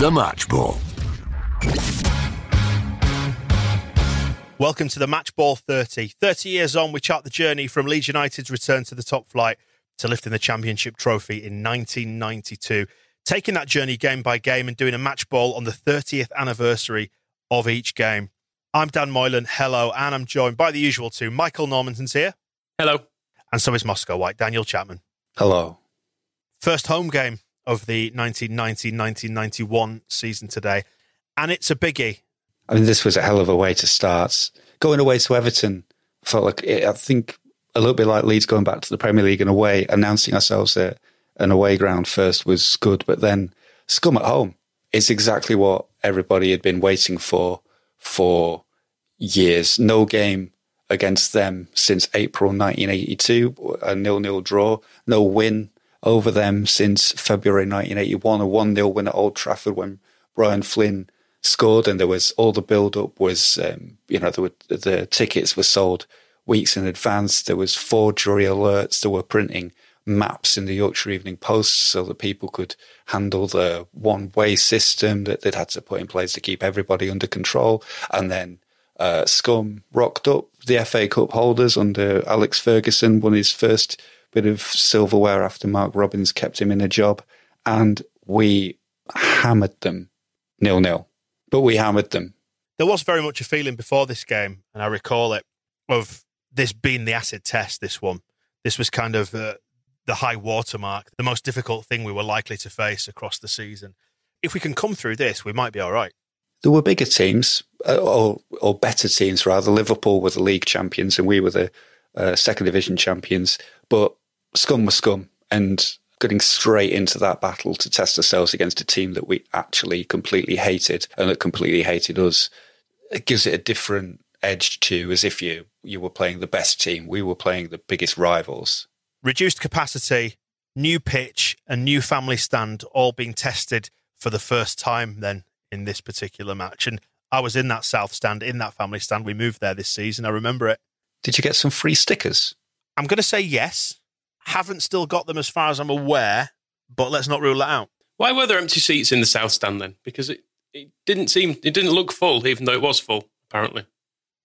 The Match Ball. Welcome to the Match Ball 30. 30 years on, we chart the journey from Leeds United's return to the top flight to lifting the championship trophy in 1992. Taking that journey game by game and doing a match ball on the 30th anniversary of each game. I'm Dan Moylan. Hello. And I'm joined by the usual two. Michael Normanton's here. Hello. And so is Moscow White, Daniel Chapman. Hello. First home game of the 1990-1991 season today. And it's a biggie. I mean, this was a hell of a way to start. Going away to Everton felt like, it, I think, a little bit like Leeds going back to the Premier League in a way, announcing ourselves at an away ground first was good, but then Scum at home is exactly what everybody had been waiting for for years. No game against them since April 1982, a nil-nil draw. No win over them since February 1981, a 1-0 win at Old Trafford when Brian Flynn scored, and there was all the build-up was, um, you know, were, the tickets were sold weeks in advance. There was forgery alerts. There were printing maps in the Yorkshire Evening Post so that people could handle the one-way system that they'd had to put in place to keep everybody under control. And then uh, Scum rocked up the FA Cup holders under Alex Ferguson, won his first bit of silverware after Mark Robbins kept him in a job, and we hammered them nil nil. But we hammered them. There was very much a feeling before this game, and I recall it, of this being the acid test, this one. This was kind of uh, the high watermark, the most difficult thing we were likely to face across the season. If we can come through this, we might be all right. There were bigger teams, uh, or, or better teams rather. Liverpool were the league champions, and we were the uh, second division champions. But scum was scum, and getting straight into that battle to test ourselves against a team that we actually completely hated and that completely hated us, it gives it a different edge to as if you you were playing the best team. We were playing the biggest rivals. Reduced capacity, new pitch, and new family stand all being tested for the first time then in this particular match. And I was in that south stand, in that family stand. We moved there this season. I remember it. Did you get some free stickers? I'm going to say yes. Haven't still got them as far as I'm aware, but let's not rule that out. Why were there empty seats in the south stand then? Because it, it didn't seem, it didn't look full, even though it was full, apparently.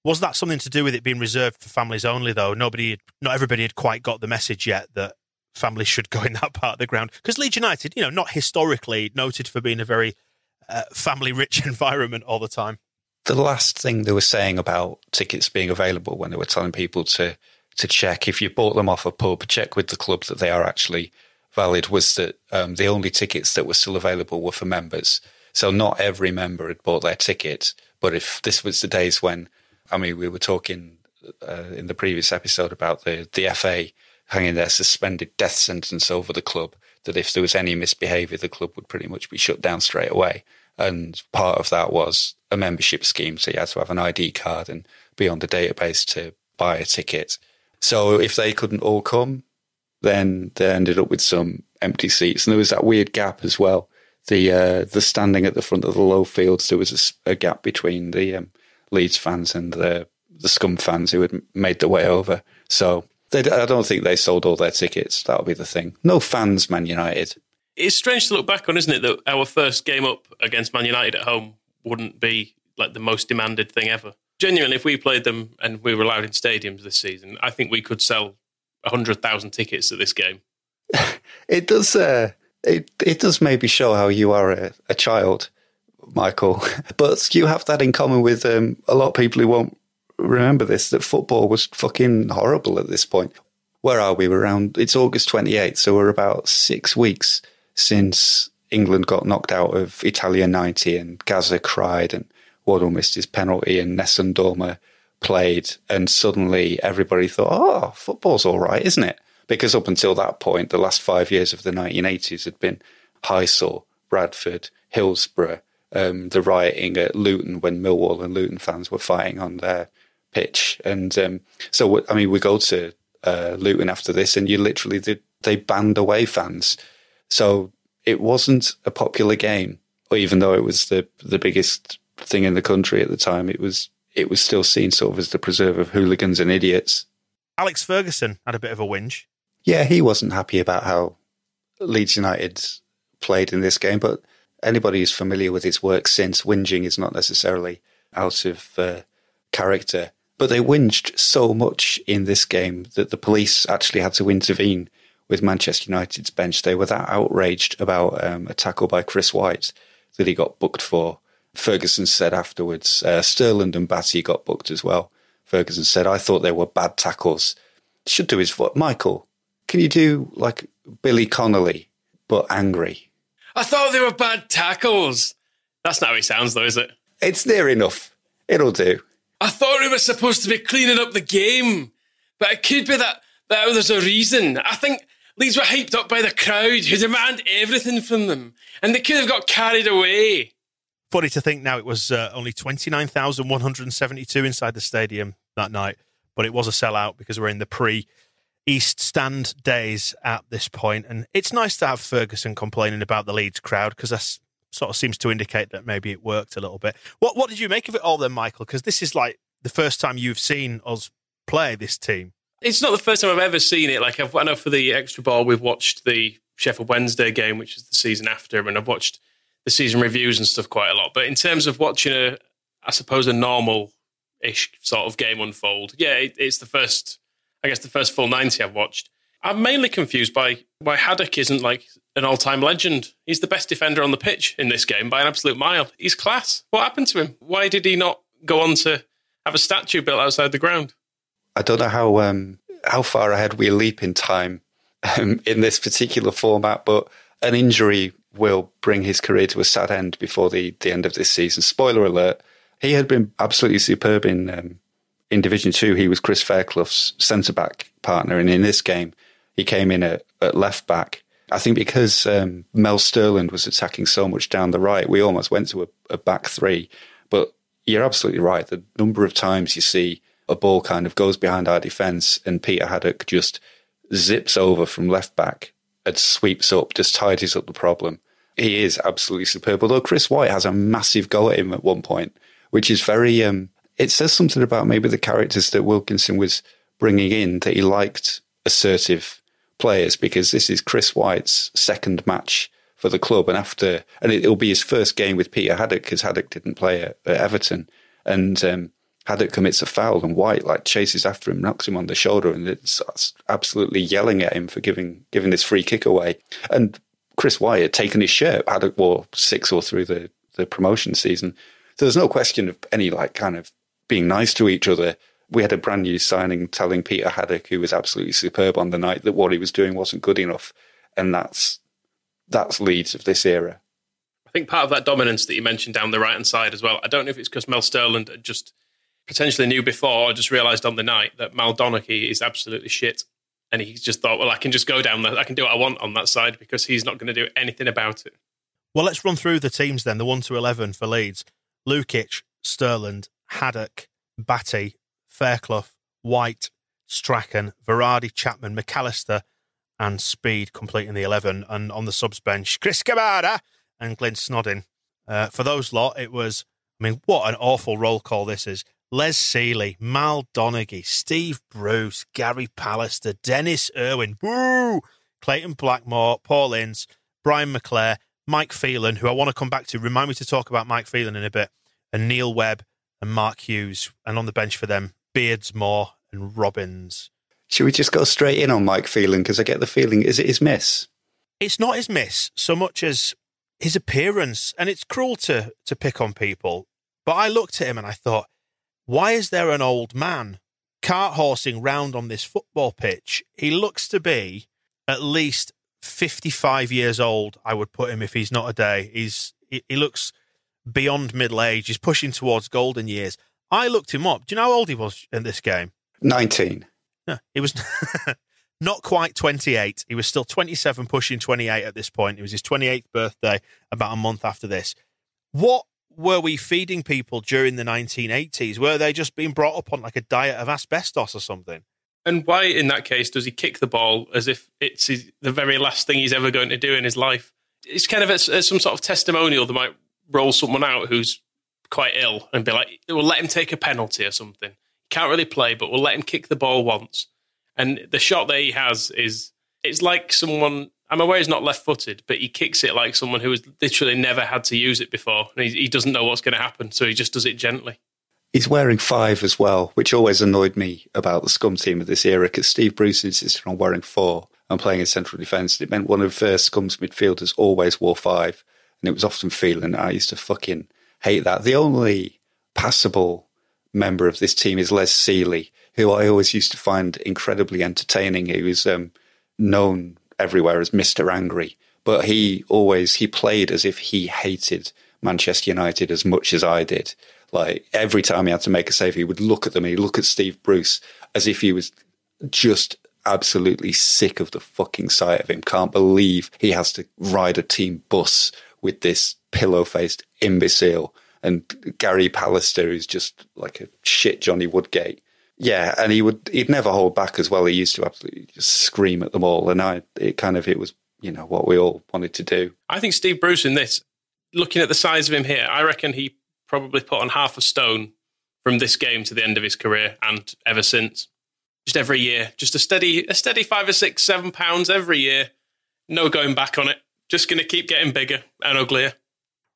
Was that something to do with it being reserved for families only, though? Nobody, not everybody had quite got the message yet that families should go in that part of the ground. Because Leeds United, you know, not historically noted for being a very uh, family rich environment all the time. The last thing they were saying about tickets being available when they were telling people to to check if you bought them off a pub, check with the club that they are actually valid was that um, the only tickets that were still available were for members. So not every member had bought their ticket. But if this was the days when, I mean, we were talking uh, in the previous episode about the, the FA hanging their suspended death sentence over the club, that if there was any misbehaviour, the club would pretty much be shut down straight away. And part of that was a membership scheme. So you had to have an ID card and be on the database to buy a ticket. So if they couldn't all come, then they ended up with some empty seats. And there was that weird gap as well. The uh, the standing at the front of the Lowfields, there was a, a gap between the um, Leeds fans and the the Scum fans who had made their way over. So I don't think they sold all their tickets. That'll be the thing. No fans, Man United. It's strange to look back on, isn't it, that our first game up against Man United at home wouldn't be like the most demanded thing ever. Genuinely, if we played them and we were allowed in stadiums this season, I think we could sell hundred thousand tickets at this game. it does. Uh, it it does maybe show how you are a, a child, Michael. But you have that in common with um, a lot of people who won't remember this. That football was fucking horrible at this point. Where are we? We're around. It's August twenty eighth, so we're about six weeks since England got knocked out of Italia ninety, and Gazza cried, and Waddle missed his penalty, and Nessun Dorma played, and suddenly everybody thought, "Oh, football's all right, isn't it?" Because up until that point, the last five years of the 1980s had been Heysel, Bradford, Hillsborough, um, the rioting at Luton when Millwall and Luton fans were fighting on their pitch. And um, so, I mean, we go to uh, Luton after this, and you literally did, they banned away fans. So it wasn't a popular game, even though it was the the biggest thing in the country at the time. It was it was still seen sort of as the preserve of hooligans and idiots. Alex Ferguson had a bit of a whinge. Yeah, he wasn't happy about how Leeds United played in this game, but anybody who's familiar with his work since, whinging is not necessarily out of uh, character. But they whinged so much in this game that the police actually had to intervene with Manchester United's bench. They were that outraged about um, a tackle by Chris White that he got booked for. Ferguson said afterwards, uh, Sterland and Batty got booked as well. Ferguson said, I thought they were bad tackles. Should do his foot. Michael, can you do like Billy Connolly, but angry? I thought they were bad tackles. That's not how it sounds, though, is it? It's near enough. It'll do. I thought we were supposed to be cleaning up the game, but it could be that, that there's a reason. I think Leeds were hyped up by the crowd who demand everything from them, and they could have got carried away. Funny to think now it was uh, only 29,172 inside the stadium that night, but it was a sellout because we're in the pre East Stand days at this point, and it's nice to have Ferguson complaining about the Leeds crowd because that sort of seems to indicate that maybe it worked a little bit. What what did you make of it all then, Michael? Because this is like the first time you've seen us play this team. It's not the first time I've ever seen it. Like I've, I know for the extra ball, we've watched the Sheffield Wednesday game, which is the season after, and I've watched the season reviews and stuff quite a lot. But in terms of watching a, I suppose a normal ish sort of game unfold, yeah, it, it's the first I guess the first full 90 I've watched. I'm mainly confused by why Haddock isn't like an all time legend. He's the best defender on the pitch in this game by an absolute mile. He's class. What happened to him? Why did he not go on to have a statue built outside the ground? I don't know how um, how far ahead we leap in time um, in this particular format, but an injury will bring his career to a sad end before the, the end of this season. Spoiler alert: he had been absolutely superb in um, in Division Two, he was Chris Fairclough's centre back partner, and in this game, he came in at, at left back. I think because um, Mel Sterland was attacking so much down the right, we almost went to a, a back three. But you're absolutely right. The number of times you see a ball kind of goes behind our defence, and Peter Haddock just zips over from left back and sweeps up, just tidies up the problem. He is absolutely superb. Although Chris White has a massive go at him at one point, which is very um, it says something about maybe the characters that Wilkinson was bringing in that he liked assertive players because this is Chris White's second match for the club, and after and it, will be his first game with Peter Haddock because Haddock didn't play at, at Everton, and um, Haddock commits a foul, and White like chases after him, knocks him on the shoulder, and it's absolutely yelling at him for giving giving this free kick away. And Chris White had taken his shirt. Haddock wore six all through the the promotion season, so there's no question of any like kind of being nice to each other. We had a brand new signing telling Peter Haddock, who was absolutely superb on the night, that what he was doing wasn't good enough, and that's that's Leeds of this era. I think part of that dominance that you mentioned down the right hand side as well. I don't know if it's because Mel Sterland just potentially knew before, or just realised on the night that Mal Donaghy is absolutely shit, and he just thought, well, I can just go down there, I can do what I want on that side because he's not going to do anything about it. Well, let's run through the teams then. The one to eleven for Leeds: Lukic, Sterland, Haddock, Batty, Fairclough, White, Strachan, Varadi, Chapman, McAllister, and Speed completing the 11. And on the subs bench, Chris Kamara and Glyn Snodin. Uh, for those lot, it was, I mean, what an awful roll call this is. Les Sealey, Mal Donaghy, Steve Bruce, Gary Pallister, Denis Irwin, woo! Clayton Blackmore, Paul Ince, Brian McClair, Mike Phelan, who I want to come back to. Remind me to talk about Mike Phelan in a bit, and Neil Webb and Mark Hughes, and on the bench for them, Beardsmore and Robins. Should we just go straight in on Mike Phelan? Because I get the feeling, is it his miss? It's not his miss so much as his appearance. And it's cruel to, to pick on people. But I looked at him and I thought, why is there an old man cart horsing round on this football pitch? He looks to be at least 55 years old, I would put him if he's not a day. He's he, he looks beyond middle age. He's pushing towards golden years. I looked him up. Do you know how old he was in this game? 19. Yeah, he was not quite 28. He was still 27, pushing 28 at this point. It was his 28th birthday about a month after this. What were we feeding people during the 1980s? Were they just being brought up on like a diet of asbestos or something? And why, in that case, does he kick the ball as if it's his, the very last thing he's ever going to do in his life? It's kind of a, some sort of testimonial that might roll someone out who's quite ill and be like, we'll let him take a penalty or something. He can't really play, but we'll let him kick the ball once. And the shot that he has is it's like someone. I'm aware he's not left-footed, but he kicks it like someone who has literally never had to use it before, and he, he doesn't know what's going to happen, so he just does it gently. He's wearing five as well, which always annoyed me about the scum team of this era because Steve Bruce insisted on wearing four and playing in central defence. It meant one of the scum's midfielders always wore five, and it was often feeling I used to fucking hate that. The only passable member of this team is Les Sealey, who I always used to find incredibly entertaining. He was um, known everywhere as Mr. Angry, but he always he played as if he hated Manchester United as much as I did. Like every time he had to make a save, he would look at them, he'd look at Steve Bruce as if he was just absolutely sick of the fucking sight of him. Can't believe he has to ride a team bus with this pillow faced imbecile. And Gary Pallister is just like a shit Johnny Woodgate. Yeah, and he would he'd never hold back as well. He used to absolutely just scream at them all, and I it kind of it was you know what we all wanted to do. I think Steve Bruce in this, looking at the size of him here, I reckon he probably put on half a stone from this game to the end of his career and ever since. Just every year, just a steady a steady five or six, seven pounds every year. No going back on it. Just going to keep getting bigger and uglier.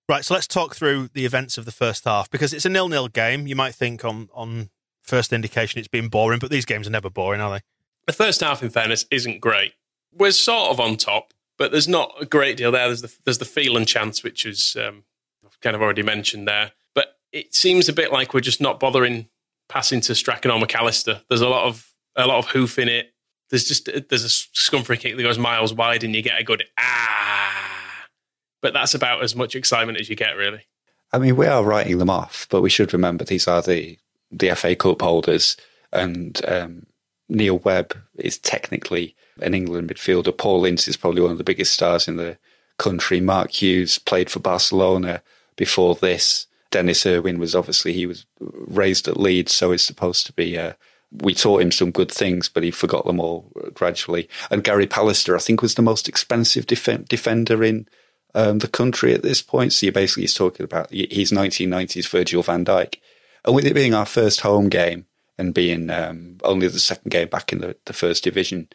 Right, so let's talk through the events of the first half because it's a nil-nil game. You might think on on first indication it's been boring, but these games are never boring, are they? The first half, in fairness, isn't great. We're sort of on top, but there's not a great deal there. There's the there's the Phelan chance, which is um, I've kind of already mentioned there, but it seems a bit like we're just not bothering passing to Strachan or McAllister. There's a lot of a lot of hoof in it. There's just there's a scum free kick that goes miles wide, and you get a good ah. But that's about as much excitement as you get, really. I mean, we are writing them off, but we should remember these are the the FA Cup holders, and um, Neil Webb is technically an England midfielder. Paul Ince is probably one of the biggest stars in the country. Mark Hughes played for Barcelona before this. Denis Irwin was obviously he was raised at Leeds, so he's supposed to be. Uh, we taught him some good things, but he forgot them all gradually. And Gary Pallister, I think, was the most expensive def- defender in um, the country at this point. So you basically talking about he's 1990s Virgil van Dijk. And with it being our first home game and being um, only the second game back in the, the first division,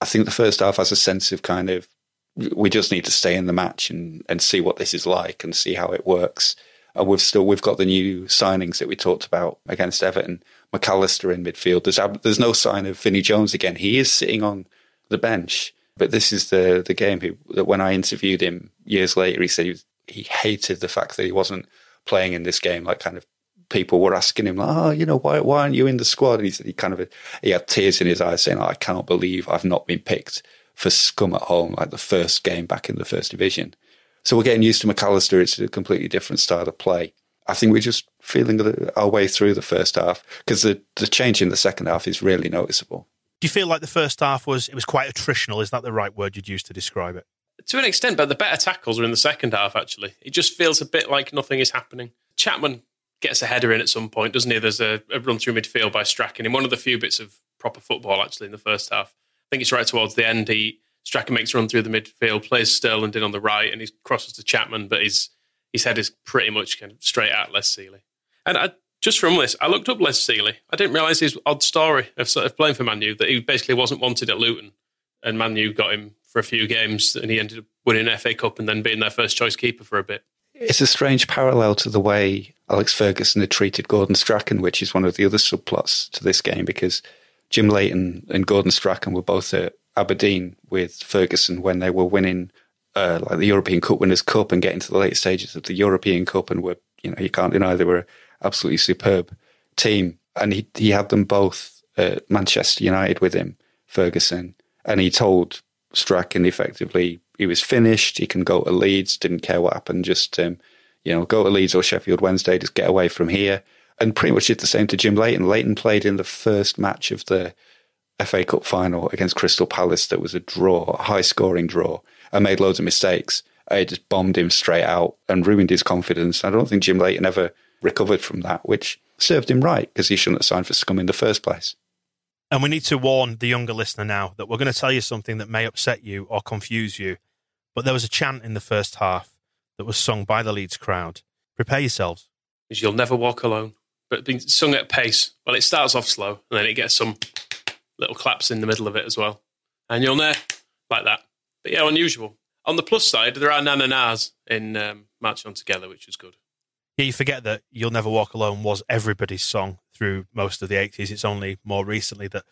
I think the first half has a sense of kind of we just need to stay in the match and, and see what this is like and see how it works. And we've still we've got the new signings that we talked about against Everton. McAllister in midfield. There's there's no sign of Vinnie Jones again. He is sitting on the bench, but this is the the game that when I interviewed him years later, he said he, was, he hated the fact that he wasn't playing in this game. Like kind of people were asking him, oh, you know, why, why aren't you in the squad? And he said he kind of, he had tears in his eyes saying, oh, I cannot believe I've not been picked for scum at home, like the first game back in the first division. So we're getting used to McAllister. It's a completely different style of play. I think we're just feeling our way through the first half because the, the change in the second half is really noticeable. Do you feel like the first half was it was quite attritional? Is that the right word you'd use to describe it? To an extent, but the better tackles are in the second half. Actually, it just feels a bit like nothing is happening. Chapman gets a header in at some point, doesn't he? There's a, a run through midfield by Strachan in one of the few bits of proper football actually in the first half. I think it's right towards the end. He Strachan makes a run through the midfield, plays Sterland in on the right, and he crosses to Chapman, but his his head is pretty much kind of straight at Les Sealey. And I, just from this, I looked up Les Sealey. I didn't realise his odd story of, sort of playing for Manu that he basically wasn't wanted at Luton, and Manu got him for a few games, and he ended up winning an FA Cup and then being their first choice keeper for a bit. It's a strange parallel to the way Alex Ferguson had treated Gordon Strachan, which is one of the other subplots to this game, because Jim Leighton and Gordon Strachan were both at Aberdeen with Ferguson when they were winning uh, like the European Cup Winners' Cup and getting to the late stages of the European Cup, and were you know you can't deny they were absolutely superb team, and he he had them both at Manchester United with him, Ferguson, and he told Strachan effectively he was finished. He can go to Leeds. Didn't care what happened. Just um, you know, go to Leeds or Sheffield Wednesday. Just get away from here. And pretty much did the same to Jim Leighton. Leighton played in the first match of the FA Cup final against Crystal Palace that was a draw, a high scoring draw, and made loads of mistakes. I just bombed him straight out and ruined his confidence. I don't think Jim Leighton ever recovered from that, which served him right because he shouldn't have signed for Scum in the first place. And we need to warn the younger listener now that we're going to tell you something that may upset you or confuse you. But there was a chant in the first half that was sung by the Leeds crowd. Prepare yourselves. Is you'll never walk alone. But being sung at pace. Well, it starts off slow and then it gets some little claps in the middle of it as well. And you'll know like that. But yeah, unusual. On the plus side, there are nananas in um, March On Together, which is good. Yeah, you forget that You'll Never Walk Alone was everybody's song through most of the 80s. It's only more recently that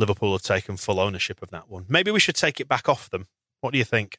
Liverpool have taken full ownership of that one. Maybe we should take it back off them. What do you think?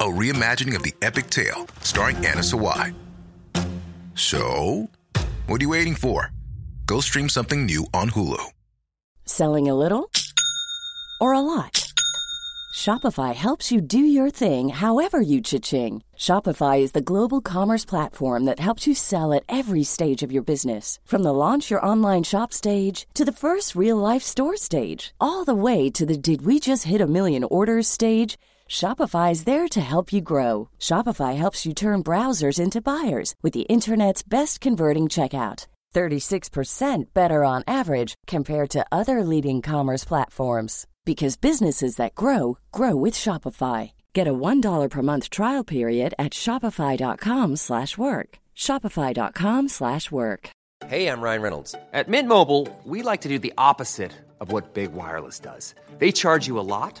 a reimagining of the epic tale starring Anna Sawai. So, what are you waiting for? Go stream something new on Hulu. Selling a little or a lot? Shopify helps you do your thing however you cha-ching. Shopify is the global commerce platform that helps you sell at every stage of your business. From the launch your online shop stage to the first real life store stage, all the way to the did we just hit a million orders stage. Shopify is there to help you grow. Shopify helps you turn browsers into buyers with the internet's best converting checkout. 36% better on average compared to other leading commerce platforms because businesses that grow grow with Shopify. Get a $1 per month trial period at shopify.com/work. shopify.com/work. Hey, I'm Ryan Reynolds. At Mint Mobile, we like to do the opposite of what Big Wireless does. They charge you a lot,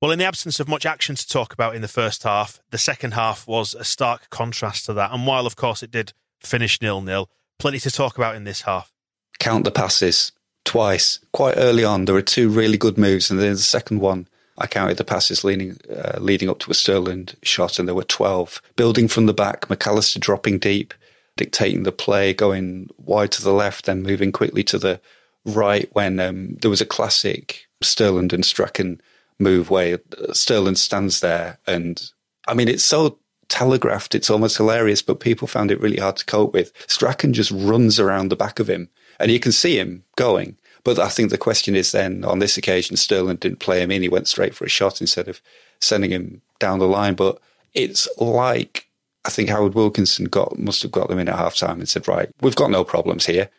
Well, in the absence of much action to talk about in the first half, the second half was a stark contrast to that. And while, of course, it did finish nil-nil, plenty to talk about in this half. Count the passes twice quite early on. There were two really good moves, and then the second one, I counted the passes leading uh, leading up to a Sterland shot, and there were twelve. Building from the back, McAllister dropping deep, dictating the play, going wide to the left, then moving quickly to the right. When um, there was a classic Sterland and Strachan move where Sterland stands there, and I mean it's so telegraphed, it's almost hilarious, but people found it really hard to cope with. Strachan just runs around the back of him and you can see him going. But I think the question is then on this occasion, Sterland didn't play him in. He went straight for a shot instead of sending him down the line. But it's like I think Howard Wilkinson got must have got them in at half time and said, Right, we've got no problems here.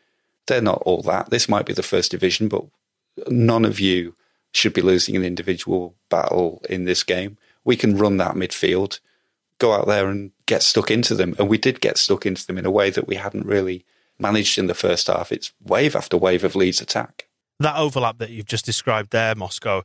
They're not all that. This might be the first division, but none of you should be losing an individual battle in this game. We can run that midfield, go out there and get stuck into them. And we did get stuck into them in a way that we hadn't really managed in the first half. It's wave after wave of Leeds attack. That overlap that you've just described there, Moscow,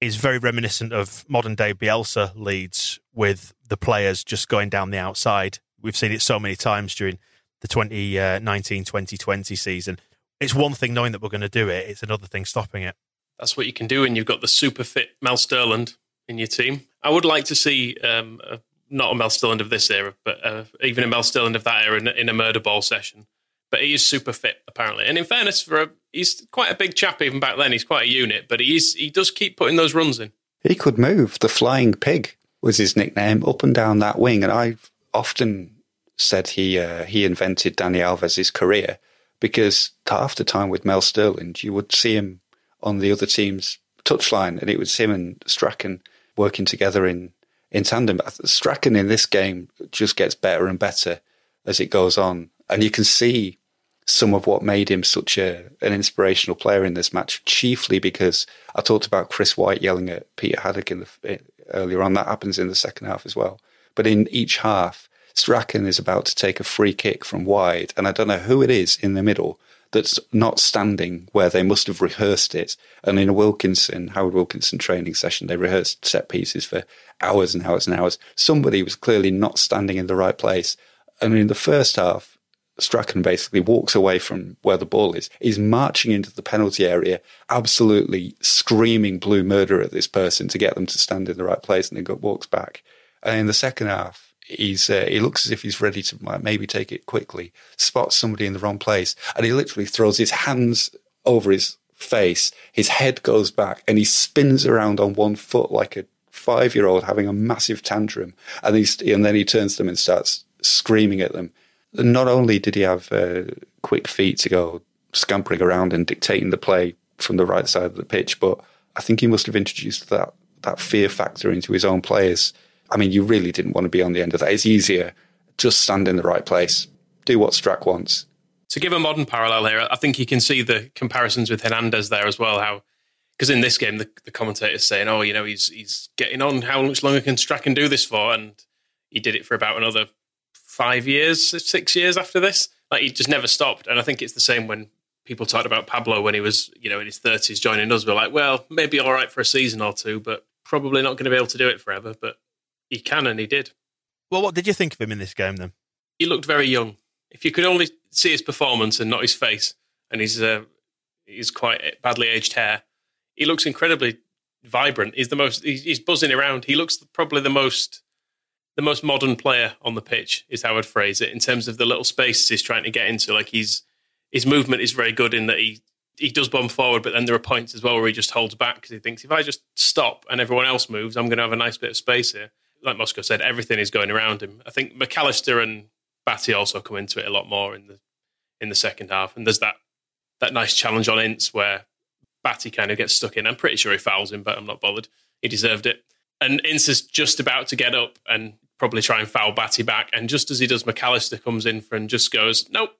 is very reminiscent of modern day Bielsa Leeds with the players just going down the outside. We've seen it so many times during the 2019 uh, 2020 season. It's one thing knowing that we're going to do it, it's another thing stopping it. That's what you can do when you've got the super fit Mel Sterland in your team. I would like to see um, not a Mel Sterland of this era, but uh, even a Mel Sterland of that era in, in a murder ball session but he is super fit apparently. And in fairness, for a, he's quite a big chap even back then. He's quite a unit, but he's he does keep putting those runs in. He could move. The flying pig was his nickname, up and down that wing. And I've often said he uh, he invented Dani Alves's career because half the time with Mel Sterland, you would see him on the other team's touchline, and it was him and Strachan working together in in tandem. Strachan in this game just gets better and better as it goes on, and you can see some of what made him such a an inspirational player in this match, chiefly because I talked about Chris White yelling at Peter Haddock in the eh, earlier on. That happens in the second half as well. But in each half, Strachan is about to take a free kick from wide, and I don't know who it is in the middle that's not standing where they must have rehearsed it. And in a Wilkinson, Howard Wilkinson training session, they rehearsed set pieces for hours and hours and hours. Somebody was clearly not standing in the right place. And in the first half, Strachan basically walks away from where the ball is. He's marching into the penalty area, absolutely screaming blue murder at this person to get them to stand in the right place, and then walks back. And in the second half, he's uh, he looks as if he's ready to maybe take it quickly, spots somebody in the wrong place, and he literally throws his hands over his face. His head goes back, and he spins around on one foot like a five year old having a massive tantrum, and he's and then he turns to them and starts screaming at them not only did he have uh, quick feet to go scampering around and dictating the play from the right side of the pitch, but I think he must have introduced that that fear factor into his own players. I mean, you really didn't want to be on the end of that. It's easier just stand in the right place, do what Strack wants. To give a modern parallel here, I think you can see the comparisons with Hernandez there as well. How because in this game the, the commentator's saying, "Oh, you know, he's he's getting on. How much longer can Strachan do this for?" And he did it for about another five years, six years after this. Like he just never stopped. And I think it's the same when people talked about Pablo when he was, you know, in his thirties joining us. We're like, well, maybe all right for a season or two, but probably not going to be able to do it forever. But he can, and he did. Well, what did you think of him in this game then? He looked very young. If you could only see his performance and not his face, and his uh, his quite badly aged hair, he looks incredibly vibrant. He's the most. He's, he's buzzing around. He looks probably the most the most modern player on the pitch is how I'd phrase it in terms of the little spaces he's trying to get into. Like he's his movement is very good in that he he does bomb forward, but then there are points as well where he just holds back because he thinks if I just stop and everyone else moves, I'm going to have a nice bit of space here. Like Moscow said, everything is going around him. I think McAllister and Batty also come into it a lot more in the in the second half, and there's that that nice challenge on Ince where Batty kind of gets stuck in. I'm pretty sure he fouls him, but I'm not bothered. He deserved it and Ince is just about to get up and probably try and foul Batty back. And just as he does, McAllister comes in for and just goes, "Nope,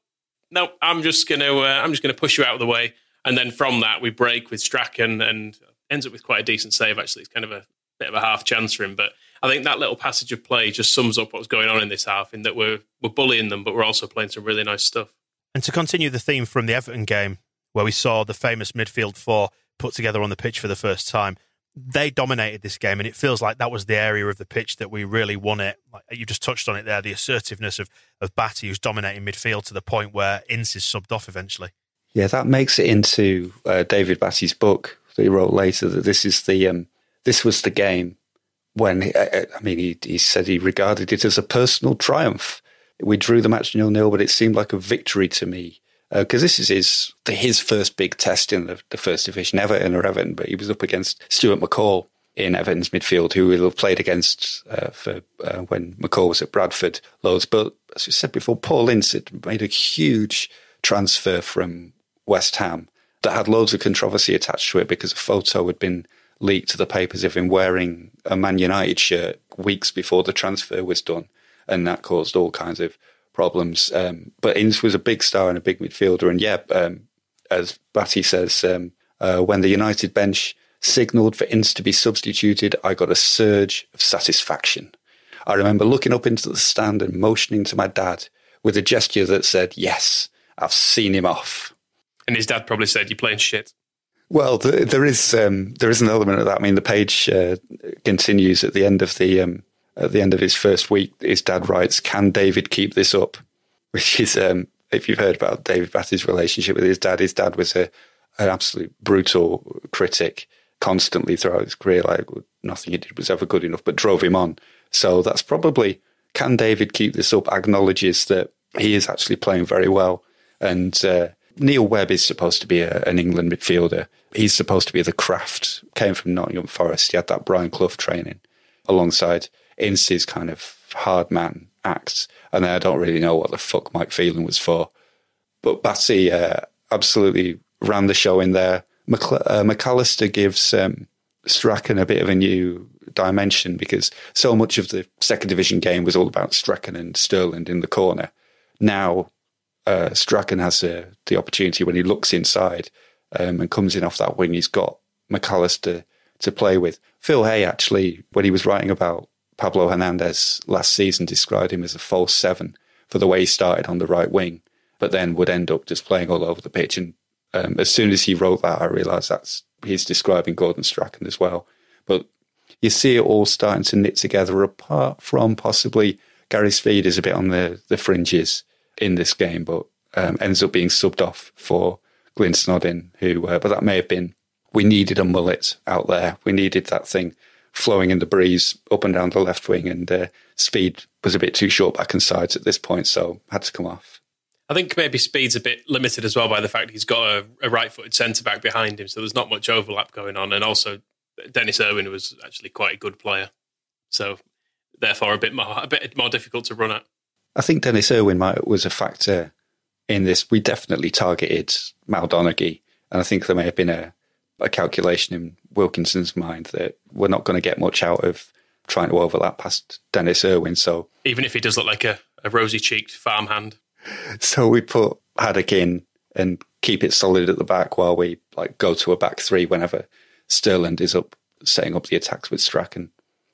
nope, I'm just gonna, uh, I'm just gonna push you out of the way." And then from that, we break with Strachan and ends up with quite a decent save. Actually, it's kind of a bit of a half chance for him, but I think that little passage of play just sums up what's going on in this half. In that we're we're bullying them, but we're also playing some really nice stuff. And to continue the theme from the Everton game, where we saw the famous midfield four put together on the pitch for the first time, they dominated this game, and it feels like that was the area of the pitch that we really won it. Like you just touched on it there, the assertiveness of of Batty, who's dominating midfield to the point where Ince is subbed off eventually. Yeah, that makes it into uh, David Batty's book that he wrote later. That this is the um, this was the game when uh, uh, I mean he, he said he regarded it as a personal triumph. We drew the match nil nil, but it seemed like a victory to me because uh, this is his his first big test in the, the first division, Everton or Everton, but he was up against Stuart McCall in Everton's midfield, who will have played against uh, for uh, when McCall was at Bradford loads. But as we said before, Paul Ince had made a huge transfer from West Ham that had loads of controversy attached to it because a photo had been leaked to the papers of him wearing a Man United shirt weeks before the transfer was done, and that caused all kinds of problems. Um, but Ince was a big star and a big midfielder. And yeah, um, as Batty says, um, uh, when the United bench signalled for Ince to be substituted, I got a surge of satisfaction. I remember looking up into the stand and motioning to my dad with a gesture that said, Yes, I've seen him off. And his dad probably said, You're playing shit. Well, there is um, there is an element of that. I mean, the page uh, continues at the end of the um, at the end of his first week, his dad writes, "Can David keep this up?" Which is, um, if you've heard about David Batty's relationship with his dad, his dad was a, an absolute brutal critic constantly throughout his career. Like nothing he did was ever good enough, but drove him on. So that's probably can David keep this up? Acknowledges that he is actually playing very well, and uh, Neil Webb is supposed to be a, an England midfielder. He's supposed to be the craft. Came from Nottingham Forest. He had that Brian Clough training alongside Ince's kind of hard man acts, and I don't really know what the fuck Mike Phelan was for. But Batty uh, absolutely ran the show in there. McC- uh, McAllister gives um, Strachan a bit of a new dimension because so much of the second division game was all about Strachan and Sterland in the corner. Now uh, Strachan has uh, the opportunity when he looks inside um, and comes in off that wing. He's got McAllister to play with. Phil Hay actually, when he was writing about Pablo Hernandez last season described him as a false seven for the way he started on the right wing, but then would end up just playing all over the pitch. And um, as soon as he wrote that, I realised that's he's describing Gordon Strachan as well. But you see it all starting to knit together, apart from possibly Gary Speed is a bit on the, the fringes in this game, but um, ends up being subbed off for Glyn Snodin, who, uh, but that may have been, we needed a mullet out there. We needed that thing flowing in the breeze up and down the left wing, and uh, Speed was a bit too short back and sides at this point, so had to come off. I think maybe Speed's a bit limited as well by the fact he's got a, a right footed centre back behind him, so there's not much overlap going on. And also, Denis Irwin was actually quite a good player. So, therefore, a bit more, a bit more difficult to run at. I think Denis Irwin might, was a factor in this. We definitely targeted Mal Donaghy, and I think there may have been a, a calculation in Wilkinson's mind that we're not going to get much out of trying to overlap past Denis Irwin. So even if he does look like a, a rosy cheeked farmhand, so we put Haddock in and keep it solid at the back while we like go to a back three whenever Sterland is up setting up the attacks with Strachan.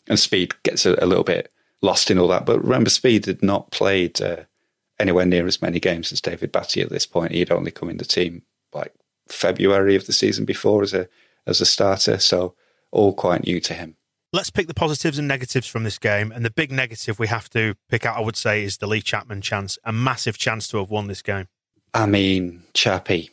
And Speed gets a, a little bit lost in all that. But remember, Speed had not played uh, anywhere near as many games as David Batty at this point. He'd only come in the team like February of the season before as a as a starter, so all quite new to him. Let's pick the positives and negatives from this game. And the big negative we have to pick out, I would say, is the Lee Chapman chance. A massive chance to have won this game. I mean, Chappie.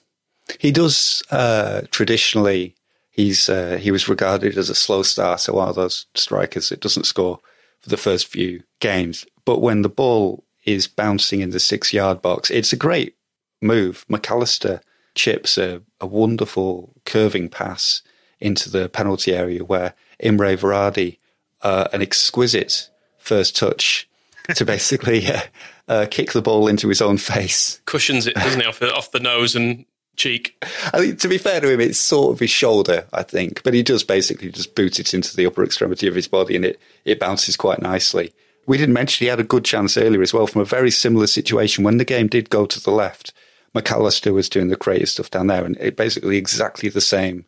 He does uh, traditionally. He's uh, he was regarded as a slow starter, one of those strikers that doesn't score for the first few games. But when the ball is bouncing in the six yard box, it's a great move. McAllister chips a, a wonderful curving pass into the penalty area where Imre Varadi uh, an exquisite first touch to basically uh, uh, kick the ball into his own face. Cushions it, doesn't he, off off the nose and cheek? I think to be fair to him, it's sort of his shoulder, I think, but he does basically just boot it into the upper extremity of his body and it, it bounces quite nicely. We didn't mention he had a good chance earlier as well from a very similar situation. When the game did go to the left, McAllister was doing the creative stuff down there and it basically exactly the same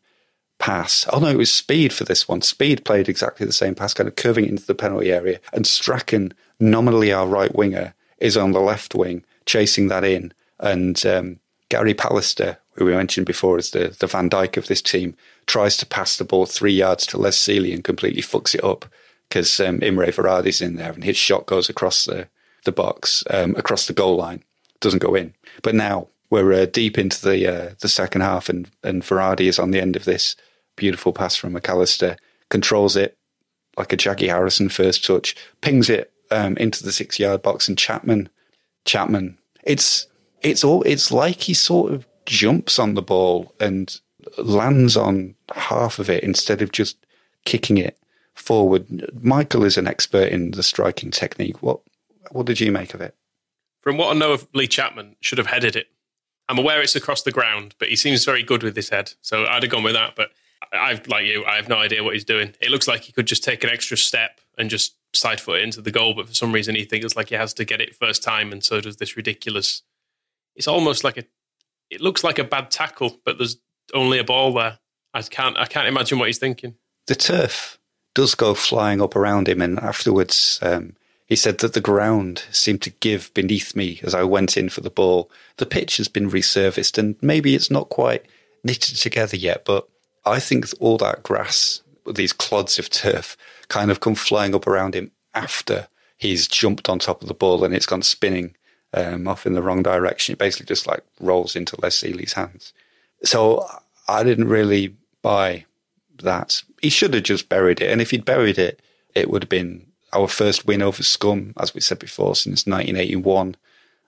pass. Oh no, it was Speed for this one. Speed played exactly the same pass, kind of curving into the penalty area. And Strachan, nominally our right winger, is on the left wing, chasing that in. And um, Gary Pallister, who we mentioned before as the, the Van Dijk of this team, tries to pass the ball three yards to Les Sealey and completely fucks it up because um, Imre Varadi's in there and his shot goes across the, the box, um, across the goal line, doesn't go in. But now we're uh, deep into the uh, the second half, and and Varadi is on the end of this beautiful pass from McAllister, controls it like a Jackie Harrison first touch, pings it um, into the six yard box, and Chapman, Chapman, it's it's all it's like he sort of jumps on the ball and lands on half of it instead of just kicking it forward. Michael is an expert in the striking technique. What what did you make of it? From what I know of Lee Chapman, should have headed it. I'm aware it's across the ground, but he seems very good with his head. So I'd have gone with that. But I've like you, I have no idea what he's doing. It looks like he could just take an extra step and just side foot into the goal, but for some reason he thinks like he has to get it first time, and so does this ridiculous. It's almost like a. It looks like a bad tackle, but there's only a ball there. I can't. I can't imagine what he's thinking. The turf does go flying up around him, and afterwards, um, he said that the ground seemed to give beneath me as I went in for the ball. The pitch has been resurfaced, and maybe it's not quite knitted together yet, but I think all that grass, these clods of turf, kind of come flying up around him after he's jumped on top of the ball and it's gone spinning um, off in the wrong direction. It basically just like rolls into Les Sealey's hands. So I didn't really buy that. He should have just buried it. And if he'd buried it, it would have been our first win over Scum, as we said before, since 1981,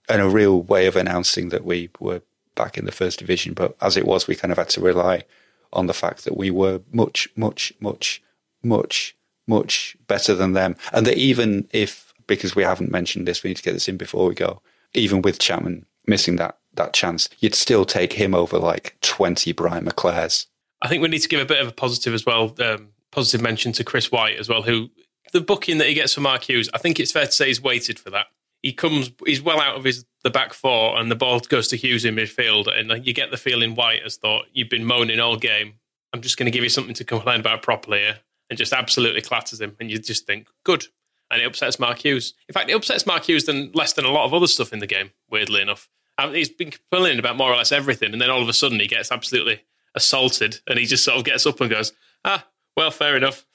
and a real way of announcing that we were back in the first division. But as it was, we kind of had to rely on the fact that we were much, much, much, much, much better than them. And that even if, because we haven't mentioned this, we need to get this in before we go, even with Chapman missing that, that chance, you'd still take him over like 20 Brian McClairs. I think we need to give a bit of a positive as well, um, positive mention to Chris White as well, who the booking that he gets from Mark Hughes, I think it's fair to say he's waited for that. He comes, he's well out of his the back four, and the ball goes to Hughes in midfield, and you get the feeling White has thought you've been moaning all game. I'm just going to give you something to complain about properly here, and just absolutely clatters him, and you just think, good. And it upsets Mark Hughes. In fact, it upsets Mark Hughes than less than a lot of other stuff in the game. Weirdly enough, um, he's been complaining about more or less everything, and then all of a sudden he gets absolutely assaulted, and he just sort of gets up and goes, "Ah, well, fair enough."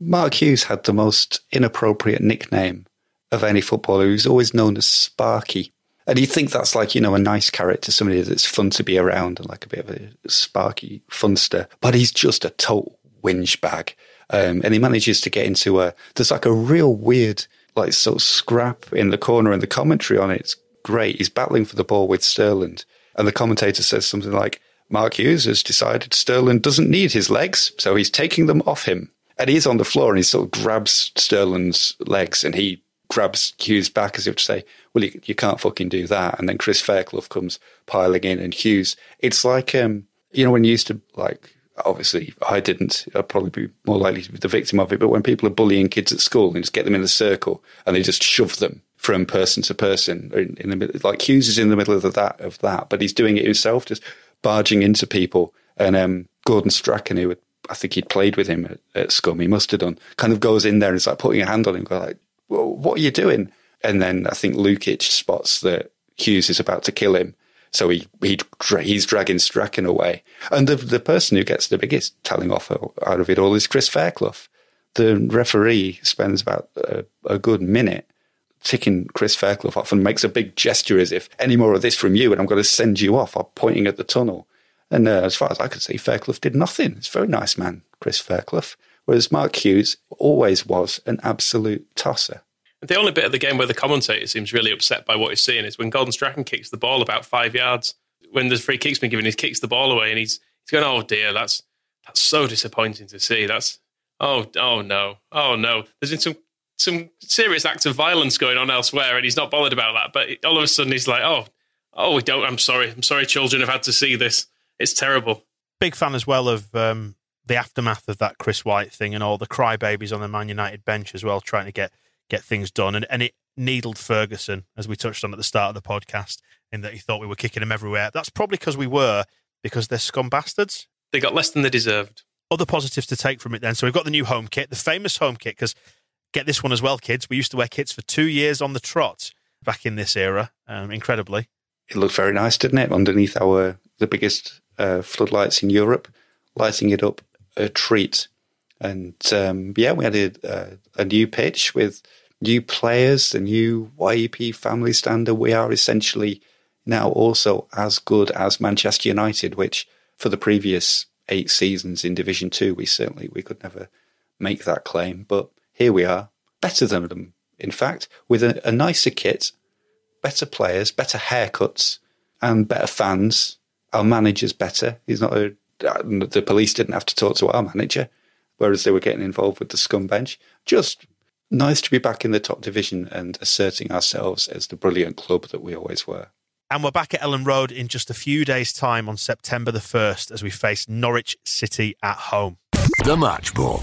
Mark Hughes had the most inappropriate nickname of any footballer. He was always known as Sparky. And you think that's like, you know, a nice character, somebody that's fun to be around and like a bit of a sparky funster. But he's just a total whinge bag. Um, and he manages to get into a, there's like a real weird, like sort of scrap in the corner and the commentary on it's great. He's battling for the ball with Sterland. And the commentator says something like, Mark Hughes has decided Sterland doesn't need his legs, so he's taking them off him. And he's on the floor and he sort of grabs Sterland's legs and he grabs Hughes back as if to say, well, you, you can't fucking do that. And then Chris Fairclough comes piling in and Hughes, it's like, um, you know, when you used to like, obviously I didn't, I'd probably be more likely to be the victim of it. But when people are bullying kids at school and just get them in a circle and they just shove them from person to person in, in the middle, like Hughes is in the middle of that, of that, but he's doing it himself, just barging into people. And, um, Gordon Strachan, who I think he'd played with him at, at Scum, he must have done, kind of goes in there and is like putting a hand on him, like, well, what are you doing? And then I think Lukic spots that Hughes is about to kill him. So he, he he's dragging Strachan away. And the, the person who gets the biggest telling off out of it all is Chris Fairclough. The referee spends about a, a good minute ticking Chris Fairclough off and makes a big gesture as if any more of this from you and I'm going to send you off, or pointing at the tunnel. And uh, as far as I could see, Fairclough did nothing. It's a very nice man, Chris Fairclough. Whereas Mark Hughes always was an absolute tosser. The only bit of the game where the commentator seems really upset by what he's seeing is when Gordon Strachan kicks the ball about five yards. When the free kick's been given, he kicks the ball away and he's he's going, "Oh dear, that's that's so disappointing to see. That's oh oh no, oh no." There's been some some serious acts of violence going on elsewhere, and he's not bothered about that. But all of a sudden, he's like, "Oh oh, we don't. I'm sorry. I'm sorry. Children have had to see this. It's terrible." Big fan as well of um, the aftermath of that Chris White thing and all the crybabies on the Man United bench as well, trying to get get things done. And, and it needled Ferguson, as we touched on at the start of the podcast, in that he thought we were kicking him everywhere. That's probably because we were, because they're scum bastards. They got less than they deserved. Other positives to take from it then. So we've got the new home kit, the famous home kit, because get this one as well, kids. We used to wear kits for two years on the trot back in this era, um, incredibly. It looked very nice, didn't it? Underneath our the biggest uh, floodlights in Europe, lighting it up a treat. And um, yeah, we had a, a, new pitch with new players, the new YEP family standard. We are essentially now also as good as Manchester United, which for the previous eight seasons in Division Two, we certainly we could never make that claim. But here we are, better than them, in fact, with a, a nicer kit, better players, better haircuts, and better fans. Our manager's better. He's not a the police didn't have to talk to our manager, whereas they were getting involved with the scum bench. Just nice to be back in the top division and asserting ourselves as the brilliant club that we always were. And we're back at Elland Road in just a few days' time on September the 1st as we face Norwich City at home. The Match Ball.